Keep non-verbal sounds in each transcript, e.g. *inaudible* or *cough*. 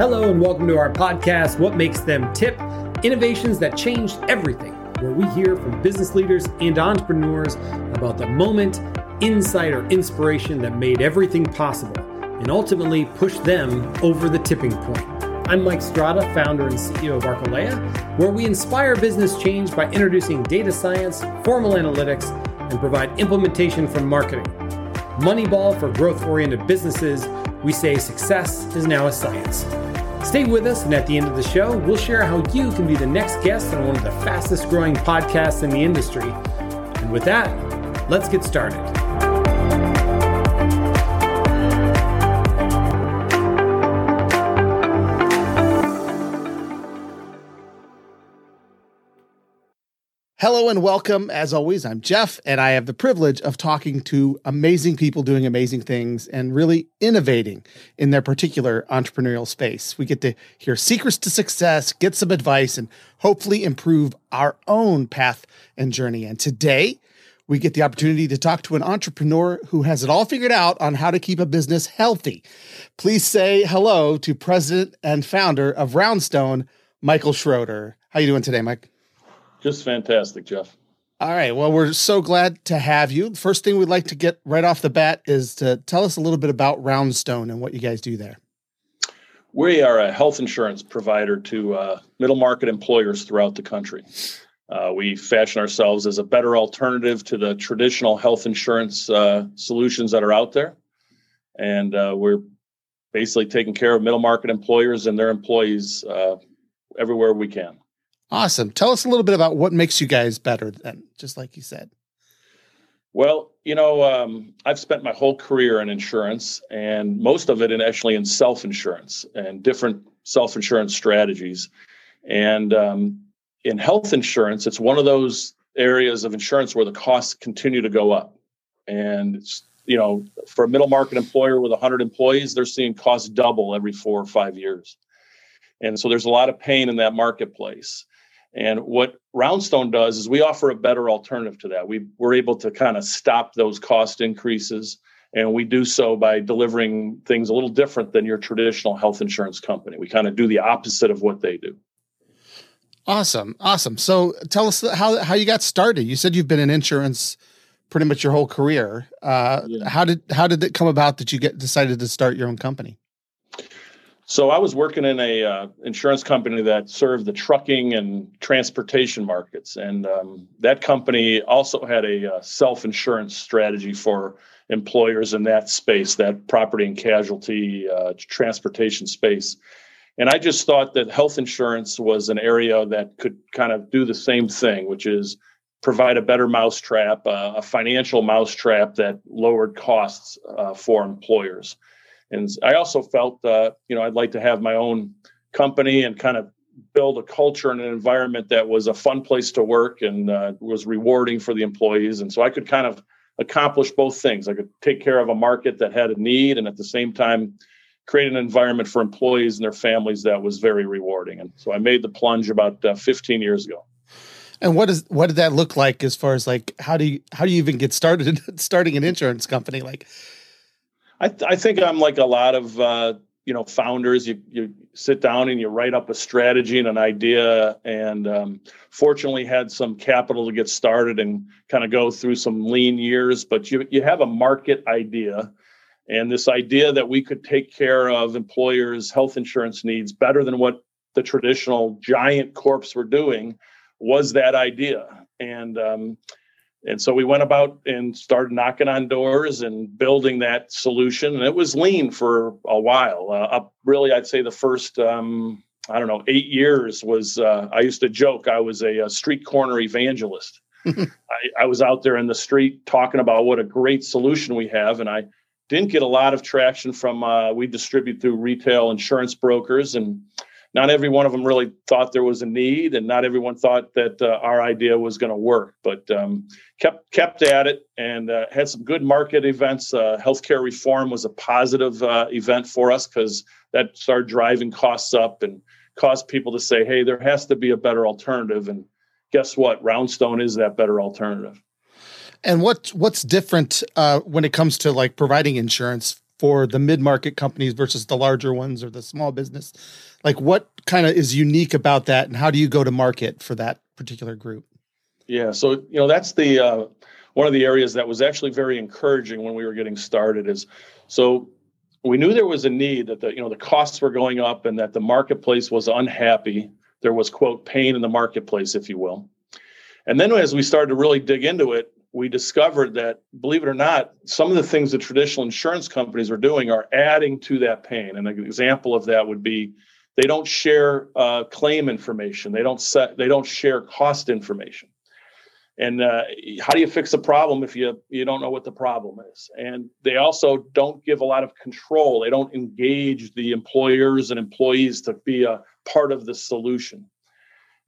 Hello, and welcome to our podcast, What Makes Them Tip Innovations That Changed Everything, where we hear from business leaders and entrepreneurs about the moment, insight, or inspiration that made everything possible and ultimately pushed them over the tipping point. I'm Mike Strada, founder and CEO of Arcalea, where we inspire business change by introducing data science, formal analytics, and provide implementation from marketing. Moneyball for growth oriented businesses, we say success is now a science. Stay with us, and at the end of the show, we'll share how you can be the next guest on one of the fastest growing podcasts in the industry. And with that, let's get started. Hello and welcome. As always, I'm Jeff, and I have the privilege of talking to amazing people doing amazing things and really innovating in their particular entrepreneurial space. We get to hear secrets to success, get some advice, and hopefully improve our own path and journey. And today, we get the opportunity to talk to an entrepreneur who has it all figured out on how to keep a business healthy. Please say hello to president and founder of Roundstone, Michael Schroeder. How you doing today, Mike? Just fantastic, Jeff. All right. Well, we're so glad to have you. First thing we'd like to get right off the bat is to tell us a little bit about Roundstone and what you guys do there. We are a health insurance provider to uh, middle market employers throughout the country. Uh, we fashion ourselves as a better alternative to the traditional health insurance uh, solutions that are out there. And uh, we're basically taking care of middle market employers and their employees uh, everywhere we can. Awesome. Tell us a little bit about what makes you guys better then, just like you said. Well, you know, um, I've spent my whole career in insurance and most of it in actually in self insurance and different self insurance strategies. And um, in health insurance, it's one of those areas of insurance where the costs continue to go up. And it's, you know, for a middle market employer with 100 employees, they're seeing costs double every four or five years. And so there's a lot of pain in that marketplace. And what Roundstone does is we offer a better alternative to that. We, we're able to kind of stop those cost increases. And we do so by delivering things a little different than your traditional health insurance company. We kind of do the opposite of what they do. Awesome. Awesome. So tell us how, how you got started. You said you've been in insurance pretty much your whole career. Uh, yeah. How did how did it come about that you get decided to start your own company? So I was working in a uh, insurance company that served the trucking and transportation markets, and um, that company also had a uh, self insurance strategy for employers in that space, that property and casualty uh, transportation space. And I just thought that health insurance was an area that could kind of do the same thing, which is provide a better mousetrap, uh, a financial mousetrap that lowered costs uh, for employers. And I also felt, uh, you know, I'd like to have my own company and kind of build a culture and an environment that was a fun place to work and uh, was rewarding for the employees. And so I could kind of accomplish both things. I could take care of a market that had a need and at the same time create an environment for employees and their families that was very rewarding. And so I made the plunge about uh, 15 years ago. And what is what did that look like as far as like how do you how do you even get started *laughs* starting an insurance company like I, th- I think I'm like a lot of uh, you know founders. You you sit down and you write up a strategy and an idea, and um, fortunately had some capital to get started and kind of go through some lean years. But you you have a market idea, and this idea that we could take care of employers' health insurance needs better than what the traditional giant corps were doing was that idea. And um, and so we went about and started knocking on doors and building that solution. And it was lean for a while. Uh, up really, I'd say the first, um, I don't know, eight years was, uh, I used to joke I was a, a street corner evangelist. *laughs* I, I, was out there in the street talking about what a great solution we have. And I didn't get a lot of traction from, uh, we distribute through retail insurance brokers. And not every one of them really thought there was a need, and not everyone thought that uh, our idea was going to work. But um, kept kept at it and uh, had some good market events. Uh, healthcare reform was a positive uh, event for us because that started driving costs up and caused people to say, "Hey, there has to be a better alternative." And guess what? Roundstone is that better alternative. And what what's different uh, when it comes to like providing insurance for the mid-market companies versus the larger ones or the small business. Like what kind of is unique about that and how do you go to market for that particular group? Yeah so you know that's the uh, one of the areas that was actually very encouraging when we were getting started is so we knew there was a need that the you know the costs were going up and that the marketplace was unhappy. There was quote pain in the marketplace if you will. And then as we started to really dig into it we discovered that believe it or not some of the things that traditional insurance companies are doing are adding to that pain. And an example of that would be they don't share uh, claim information. They don't set they don't share cost information. And uh, how do you fix a problem if you you don't know what the problem is? And they also don't give a lot of control. They don't engage the employers and employees to be a part of the solution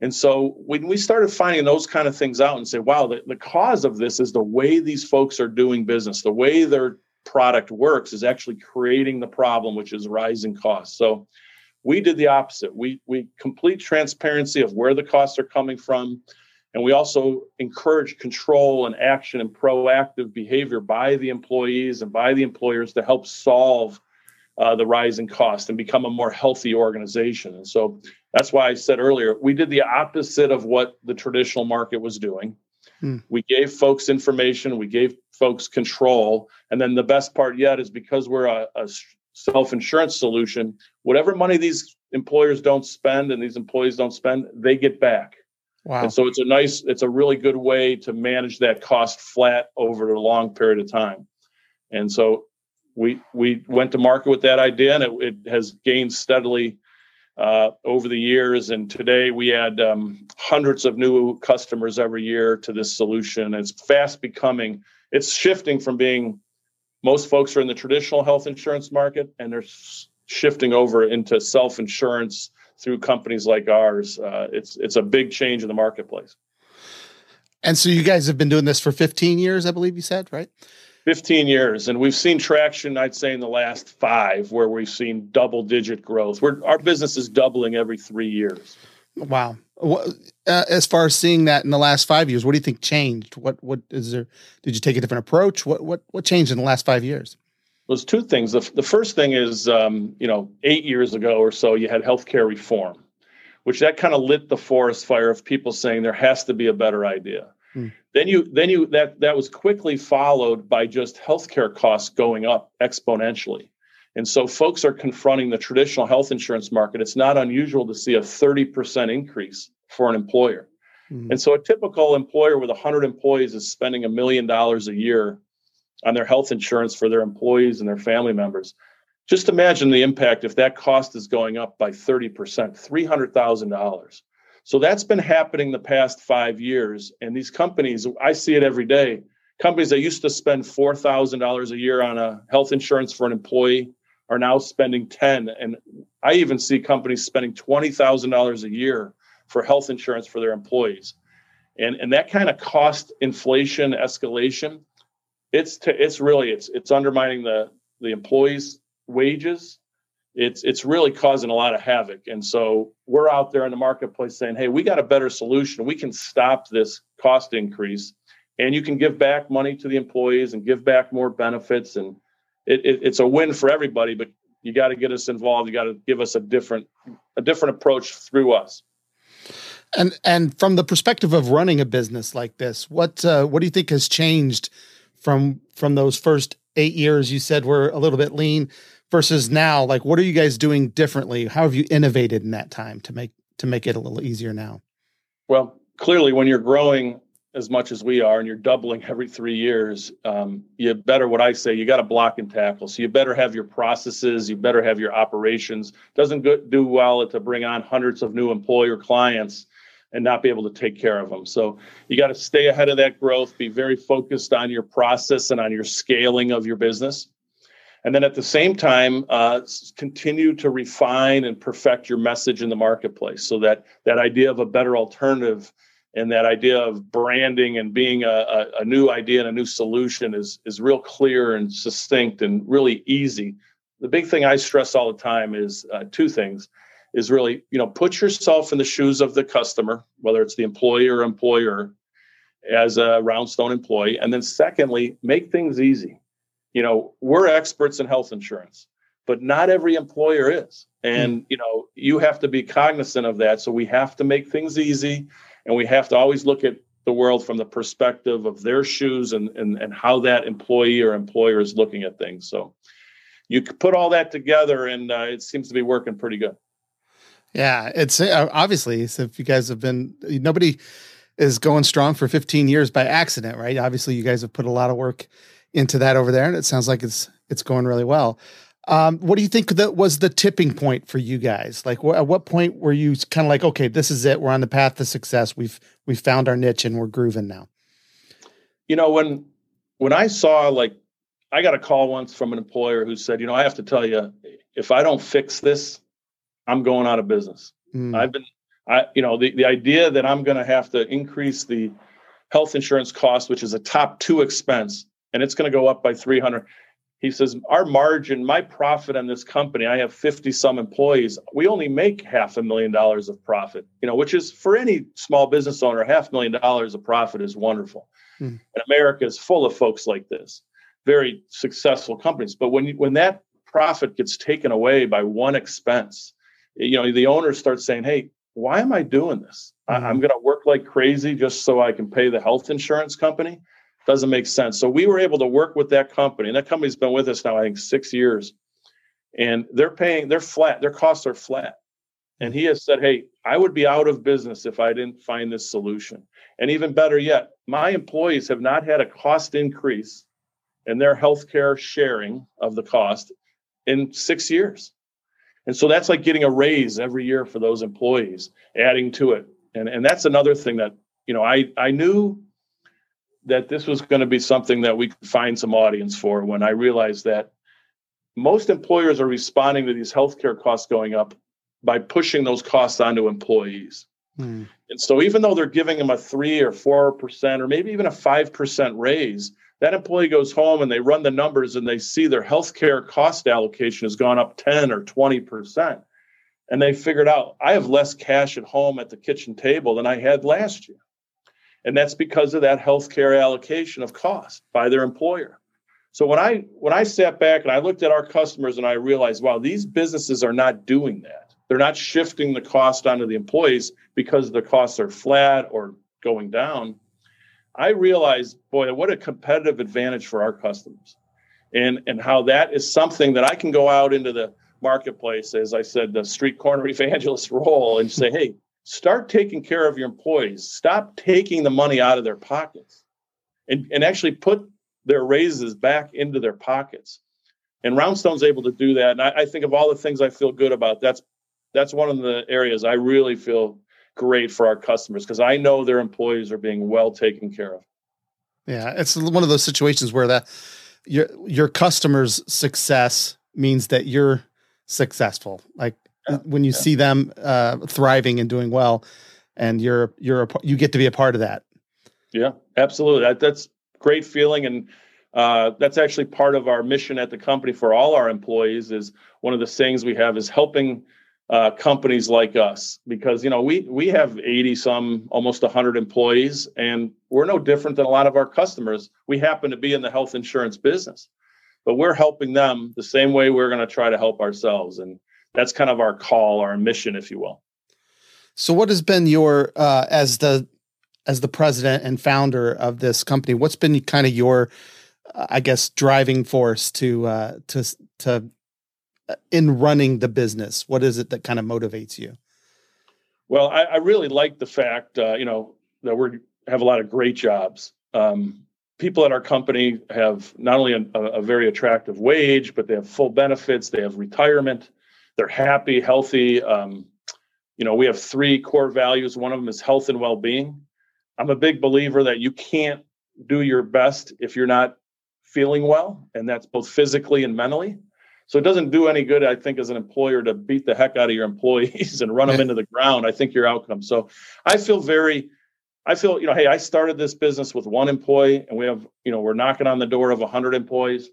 and so when we started finding those kind of things out and say wow the, the cause of this is the way these folks are doing business the way their product works is actually creating the problem which is rising costs. So we did the opposite. We we complete transparency of where the costs are coming from. And we also encourage control and action and proactive behavior by the employees and by the employers to help solve uh, the rising cost and become a more healthy organization. And so that's why I said earlier, we did the opposite of what the traditional market was doing. Hmm. We gave folks information, we gave folks control. And then the best part yet is because we're a, a self insurance solution, whatever money these employers don't spend and these employees don't spend, they get back. Wow. And so it's a nice, it's a really good way to manage that cost flat over a long period of time. And so we we went to market with that idea, and it, it has gained steadily uh, over the years. And today we add um, hundreds of new customers every year to this solution. It's fast becoming, it's shifting from being most folks are in the traditional health insurance market, and they're shifting over into self insurance through companies like ours. Uh, it's it's a big change in the marketplace. And so you guys have been doing this for 15 years, I believe you said, right? 15 years, and we've seen traction. I'd say in the last five, where we've seen double digit growth. We're, our business is doubling every three years. Wow. Uh, as far as seeing that in the last five years, what do you think changed? What what is there? Did you take a different approach? What what what changed in the last five years? There's two things. The, the first thing is, um, you know, eight years ago or so, you had healthcare reform, which that kind of lit the forest fire of people saying there has to be a better idea. Hmm. Then you, then you, that that was quickly followed by just healthcare costs going up exponentially. And so folks are confronting the traditional health insurance market. It's not unusual to see a 30% increase for an employer. Mm-hmm. And so a typical employer with 100 employees is spending a million dollars a year on their health insurance for their employees and their family members. Just imagine the impact if that cost is going up by 30%, $300,000. So that's been happening the past five years. And these companies, I see it every day. Companies that used to spend $4,000 a year on a health insurance for an employee are now spending 10. And I even see companies spending $20,000 a year for health insurance for their employees. And, and that kind of cost inflation escalation it's t- it's really it's it's undermining the the employees' wages. It's it's really causing a lot of havoc. And so we're out there in the marketplace saying, "Hey, we got a better solution. We can stop this cost increase, and you can give back money to the employees and give back more benefits, and it, it, it's a win for everybody. But you got to get us involved. You got to give us a different a different approach through us." And and from the perspective of running a business like this, what uh, what do you think has changed? from from those first eight years you said were a little bit lean versus now like what are you guys doing differently how have you innovated in that time to make to make it a little easier now well clearly when you're growing as much as we are and you're doubling every three years um, you better what i say you got to block and tackle so you better have your processes you better have your operations doesn't go, do well to bring on hundreds of new employer clients and not be able to take care of them. So you got to stay ahead of that growth, be very focused on your process and on your scaling of your business. And then at the same time, uh, continue to refine and perfect your message in the marketplace. So that that idea of a better alternative and that idea of branding and being a, a, a new idea and a new solution is, is real clear and succinct and really easy. The big thing I stress all the time is uh, two things is really you know put yourself in the shoes of the customer whether it's the employee or employer as a roundstone employee. And then secondly make things easy you know, we're experts in health insurance, but not every employer is. And, mm. you know, you have to be cognizant of that. So we have to make things easy and we have to always look at the world from the perspective of their shoes and, and, and how that employee or employer is looking at things. So you put all that together and uh, it seems to be working pretty good. Yeah, it's uh, obviously so if you guys have been nobody is going strong for 15 years by accident, right? Obviously, you guys have put a lot of work into that over there, and it sounds like it's it's going really well. Um, what do you think that was the tipping point for you guys? Like, wh- at what point were you kind of like, okay, this is it. We're on the path to success. We've we've found our niche and we're grooving now. You know, when when I saw like, I got a call once from an employer who said, you know, I have to tell you, if I don't fix this, I'm going out of business. Mm. I've been, I, you know, the the idea that I'm going to have to increase the health insurance cost, which is a top two expense, and it's going to go up by 300 he says our margin my profit on this company i have 50 some employees. We only make half a million dollars of profit you know which is for any small business owner half a million dollars of profit is wonderful. Hmm. and america is full of folks like this very successful companies. But when when that profit gets taken away by one expense you know the owner starts saying hey why am i doing this? Mm-hmm. i'm going to work like crazy just so i can pay the health insurance company doesn't make sense. So we were able to work with that company, and that company's been with us now, I think, six years. And they're paying, they're flat, their costs are flat. And he has said, Hey, I would be out of business if I didn't find this solution. And even better yet, my employees have not had a cost increase in their healthcare sharing of the cost in six years. And so that's like getting a raise every year for those employees, adding to it. And, and that's another thing that, you know, I, I knew that this was going to be something that we could find some audience for when I realized that most employers are responding to these healthcare costs going up by pushing those costs onto employees. Hmm. And so even though they're giving them a three or four percent or maybe even a five percent raise, that employee goes home and they run the numbers and they see their healthcare cost allocation has gone up 10 or 20 percent. And they figured out I have less cash at home at the kitchen table than I had last year. And that's because of that healthcare allocation of cost by their employer. So when I when I sat back and I looked at our customers and I realized, wow, these businesses are not doing that. They're not shifting the cost onto the employees because the costs are flat or going down. I realized, boy, what a competitive advantage for our customers. And and how that is something that I can go out into the marketplace, as I said, the street corner *laughs* evangelist role and say, hey, start taking care of your employees. Stop taking the money out of their pockets and, and actually put their raises back into their pockets. And roundstone's able to do that. And I, I, think of all the things i feel good about that's that's one of the areas i really feel great for our customers because i know their employees are being well taken care of. Yeah it's one of those situations where that your your customers success means that you're successful. Like when you yeah. see them uh, thriving and doing well, and you're you're a, you get to be a part of that. Yeah, absolutely. That, that's great feeling, and uh, that's actually part of our mission at the company for all our employees. Is one of the things we have is helping uh, companies like us because you know we we have 80 some almost 100 employees and we're no different than a lot of our customers we happen to be in the health insurance business but we're helping them the same way we're going to try to help ourselves and that's kind of our call, our mission, if you will. So, what has been your uh, as the as the president and founder of this company? What's been kind of your, uh, I guess, driving force to uh, to to uh, in running the business? What is it that kind of motivates you? Well, I, I really like the fact, uh, you know, that we have a lot of great jobs. Um, people at our company have not only a, a, very attractive wage, but they have full benefits. They have retirement they're happy, healthy. Um, you know, we have three core values. One of them is health and well-being. I'm a big believer that you can't do your best if you're not feeling well, and that's both physically and mentally. So it doesn't do any good, I think, as an employer to beat the heck out of your *laughs* employees and run them into the ground. I think your outcome. So I feel very, I feel, you know, hey, I started this business with one employee, and we have, you know, we're knocking on the door of 100 employees.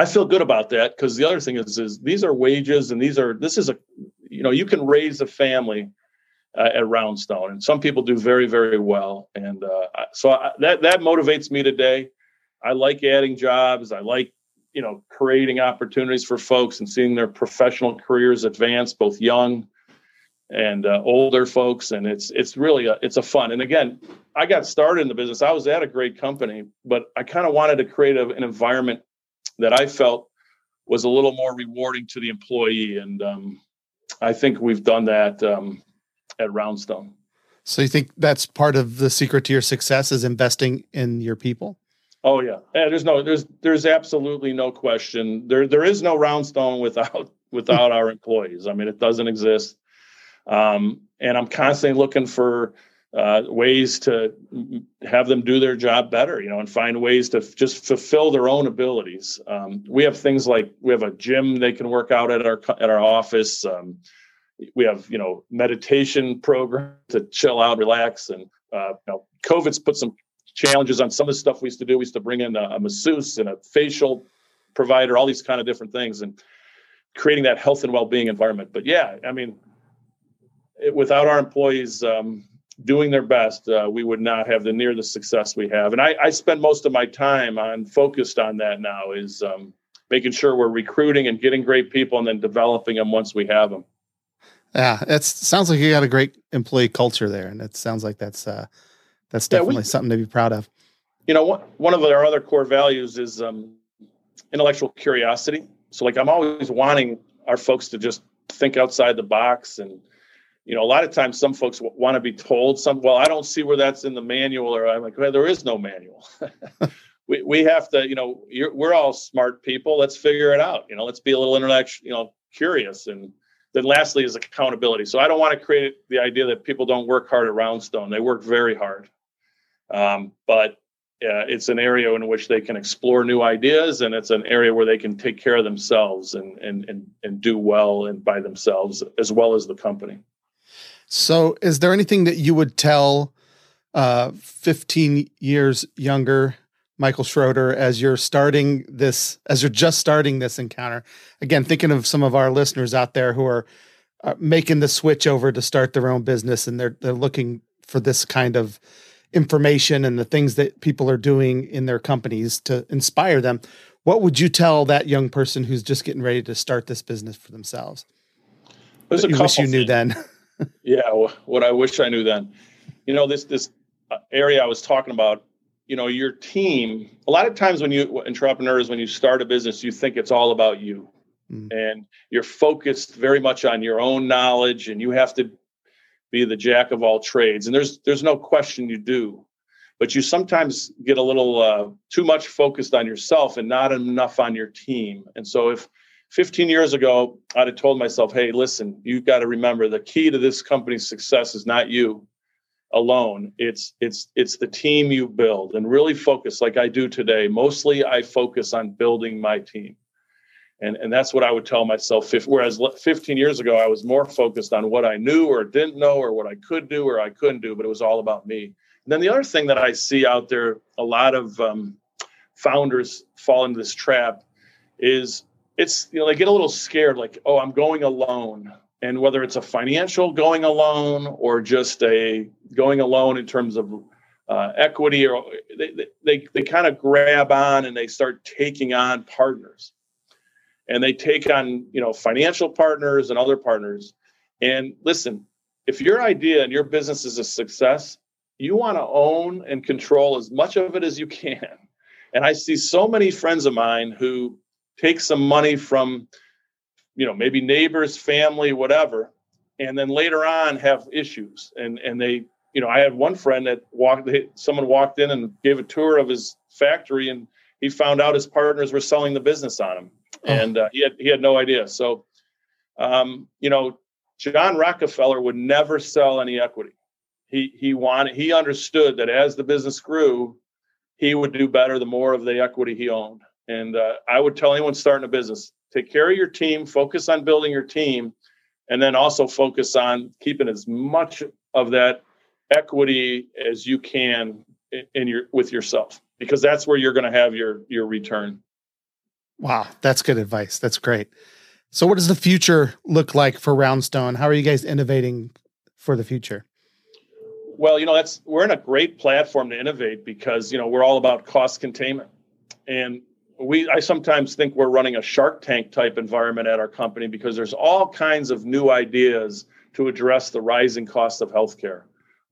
I feel good about that because the other thing is, is these are wages and these are this is a you know you can raise a family uh, at Roundstone and some people do very very well and uh, so I, that that motivates me today I like adding jobs. I like you know creating opportunities for folks and seeing their professional careers advance, both young and uh, older folks. And it's it's really a, it's a fun. And again, I got started in the business. I was at a great company, but I kind of wanted to create a, an environment that I felt was a little more rewarding to the employee. And um, I think we've done that um, at Roundstone. So you think that's part of the secret to your success is investing in your people? Oh yeah. yeah there's no there's there's absolutely no question. There there is no Roundstone without *laughs* without our employees. I mean, it doesn't exist. Um, and I'm constantly looking for uh, ways to have them do their job better, you know, and find ways to f- just fulfill their own abilities. Um, we have things like we have a gym they can work out at our at our office. Um, we have you know meditation program to chill out, relax, and uh, you know, COVID's put some challenges on some of the stuff we used to do. We used to bring in a, a masseuse and a facial provider, all these kind of different things, and creating that health and well-being environment. But yeah, I mean, it, without our employees um, doing their best, uh, we would not have the near the success we have. And I, I spend most of my time on focused on that now is um, making sure we're recruiting and getting great people and then developing them once we have them. Yeah, it sounds like you got a great employee culture there, and it sounds like that's uh, that's definitely yeah, we, something to be proud of. You know, one one of our other core values is um, intellectual curiosity. So, like, I'm always wanting our folks to just think outside the box and you know, a lot of times some folks w- want to be told some, well, I don't see where that's in the manual, or I'm like, well, there is no manual. *laughs* we, we have to, you know, we're all smart people. Let's figure it out. You know, let's be a little intellectual, you know, curious. And then lastly is accountability. So I don't want to create the idea that people don't work hard at Roundstone. They work very hard. Um, but uh, it's an area in which they can explore new ideas and it's an area where they can take care of themselves and, and, and, and do well and by themselves as well as the company. So, is there anything that you would tell uh, 15 years younger Michael Schroeder as you're starting this, as you're just starting this encounter? Again, thinking of some of our listeners out there who are uh, making the switch over to start their own business and they're they're looking for this kind of information and the things that people are doing in their companies to inspire them. What would you tell that young person who's just getting ready to start this business for themselves? There's a wish you knew then. *laughs* yeah, what I wish I knew then. You know, this this uh, area I was talking about. You know, your team. A lot of times when you entrepreneurs, when you start a business, you think it's all about you, mm. and you're focused very much on your own knowledge, and you have to be the jack of all trades. And there's there's no question you do, but you sometimes get a little uh, too much focused on yourself and not enough on your team. And so if 15 years ago, I'd have told myself, hey, listen, you've got to remember the key to this company's success is not you alone. It's it's it's the team you build and really focus like I do today. Mostly I focus on building my team. And, and that's what I would tell myself. Whereas 15 years ago, I was more focused on what I knew or didn't know or what I could do or I couldn't do, but it was all about me. And then the other thing that I see out there, a lot of um, founders fall into this trap is it's you know they get a little scared like oh i'm going alone. And whether it's a financial going alone or just a going alone in terms of uh, equity or they, they, they, they kind of grab on and they start taking on partners. And they take on you know financial partners and other partners. And listen if your idea and your business is a success you want to own and control as much of it as you can. And i see so many friends of mine who take some money from you know maybe neighbors family whatever and then later on have issues. And and they you know i had one friend that walked someone walked in and gave a tour of his factory and he found out his partners were selling the business on him. Oh. and uh, he had he had no idea. So um, you know john rockefeller would never sell any equity. He he wanted he understood that as the business grew he would do better the more of the equity he owned and uh, I would tell anyone starting a business take care of your team, focus on building your team, and then also focus on keeping as much of that equity as you can in your with yourself because that's where you're going to have your your return. Wow, that's good advice. That's great. So what does the future look like for Roundstone? How are you guys innovating for the future? Well, you know, that's we're in a great platform to innovate because, you know, we're all about cost containment and we I sometimes think we're running a Shark Tank type environment at our company because there's all kinds of new ideas to address the rising cost of healthcare,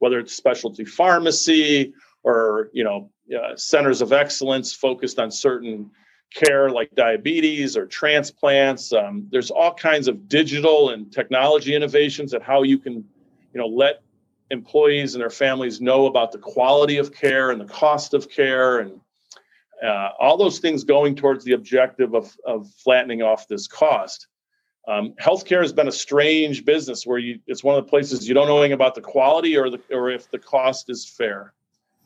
whether it's specialty pharmacy or you know uh, centers of excellence focused on certain care like diabetes or transplants. Um, there's all kinds of digital and technology innovations at how you can, you know, let employees and their families know about the quality of care and the cost of care and uh, all those things going towards the objective of, of flattening off this cost. Um, healthcare has been a strange business where you, it's one of the places you don't know anything about the quality or the, or if the cost is fair.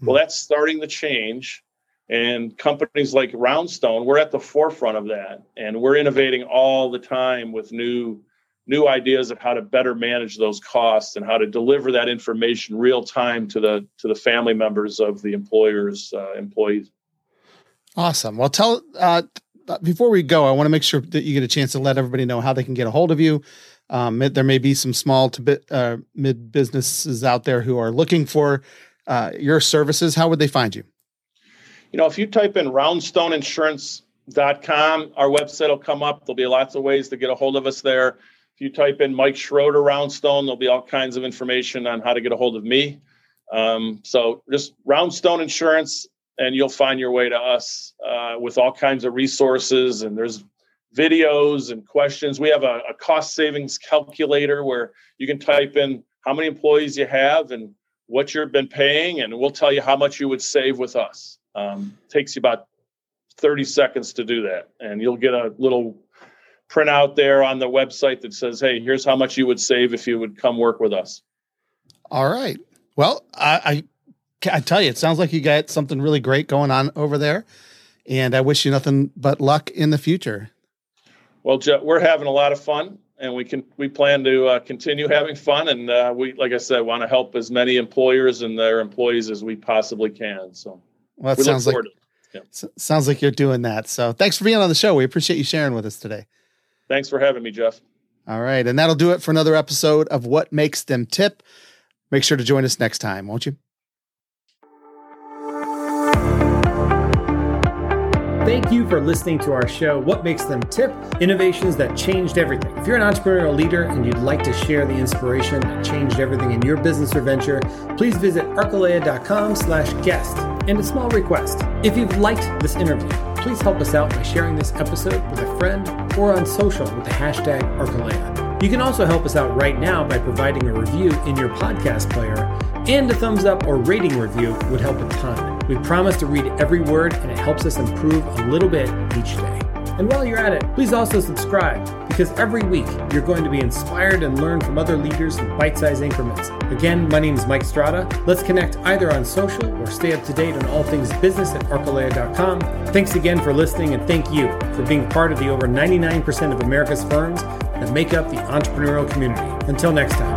Well, that's starting to change. And companies like Roundstone, we're at the forefront of that. And we're innovating all the time with new new ideas of how to better manage those costs and how to deliver that information real time to the to the family members of the employers uh, employees awesome well tell uh, before we go i want to make sure that you get a chance to let everybody know how they can get a hold of you um, there may be some small to bit, uh, mid businesses out there who are looking for uh, your services how would they find you you know, if you type in roundstoneinsurance.com, our website will come up. There'll be lots of ways to get a hold of us there. If you type in Mike Schroeder Roundstone, there'll be all kinds of information on how to get a hold of me. Um, so just Roundstone Insurance, and you'll find your way to us uh, with all kinds of resources. And there's videos and questions. We have a, a cost savings calculator where you can type in how many employees you have and what you've been paying, and we'll tell you how much you would save with us. Um, takes you about 30 seconds to do that. And you'll get a little printout there on the website that says, hey, here's how much you would save if you would come work with us. All right. Well, I, I, tell you, it sounds like you got something really great going on over there. And I wish you nothing but luck in the future. Well, Jeff, we're having a lot of fun and we can we plan to uh, continue having fun and uh, we like i said want to help as many employers and their employees as we possibly can so well, that sounds like yeah. sounds like you're doing that. So thanks for being on the show. We appreciate you sharing with us today. Thanks for having me, Jeff. All right, and that'll do it for another episode of What Makes Them Tip. Make sure to join us next time, won't you? Thank you for listening to our show, What Makes Them Tip Innovations That Changed Everything. If you're an entrepreneurial leader and you'd like to share the inspiration that changed everything in your business or venture, please visit arcalea.com slash guest. And a small request if you've liked this interview, please help us out by sharing this episode with a friend or on social with the hashtag Arcalea. You can also help us out right now by providing a review in your podcast player, and a thumbs up or rating review would help a ton. We promise to read every word, and it helps us improve a little bit each day. And while you're at it, please also subscribe because every week you're going to be inspired and learn from other leaders in bite sized increments. Again, my name is Mike Strada. Let's connect either on social or stay up to date on all things business at arcalea.com. Thanks again for listening, and thank you for being part of the over 99% of America's firms that make up the entrepreneurial community. Until next time.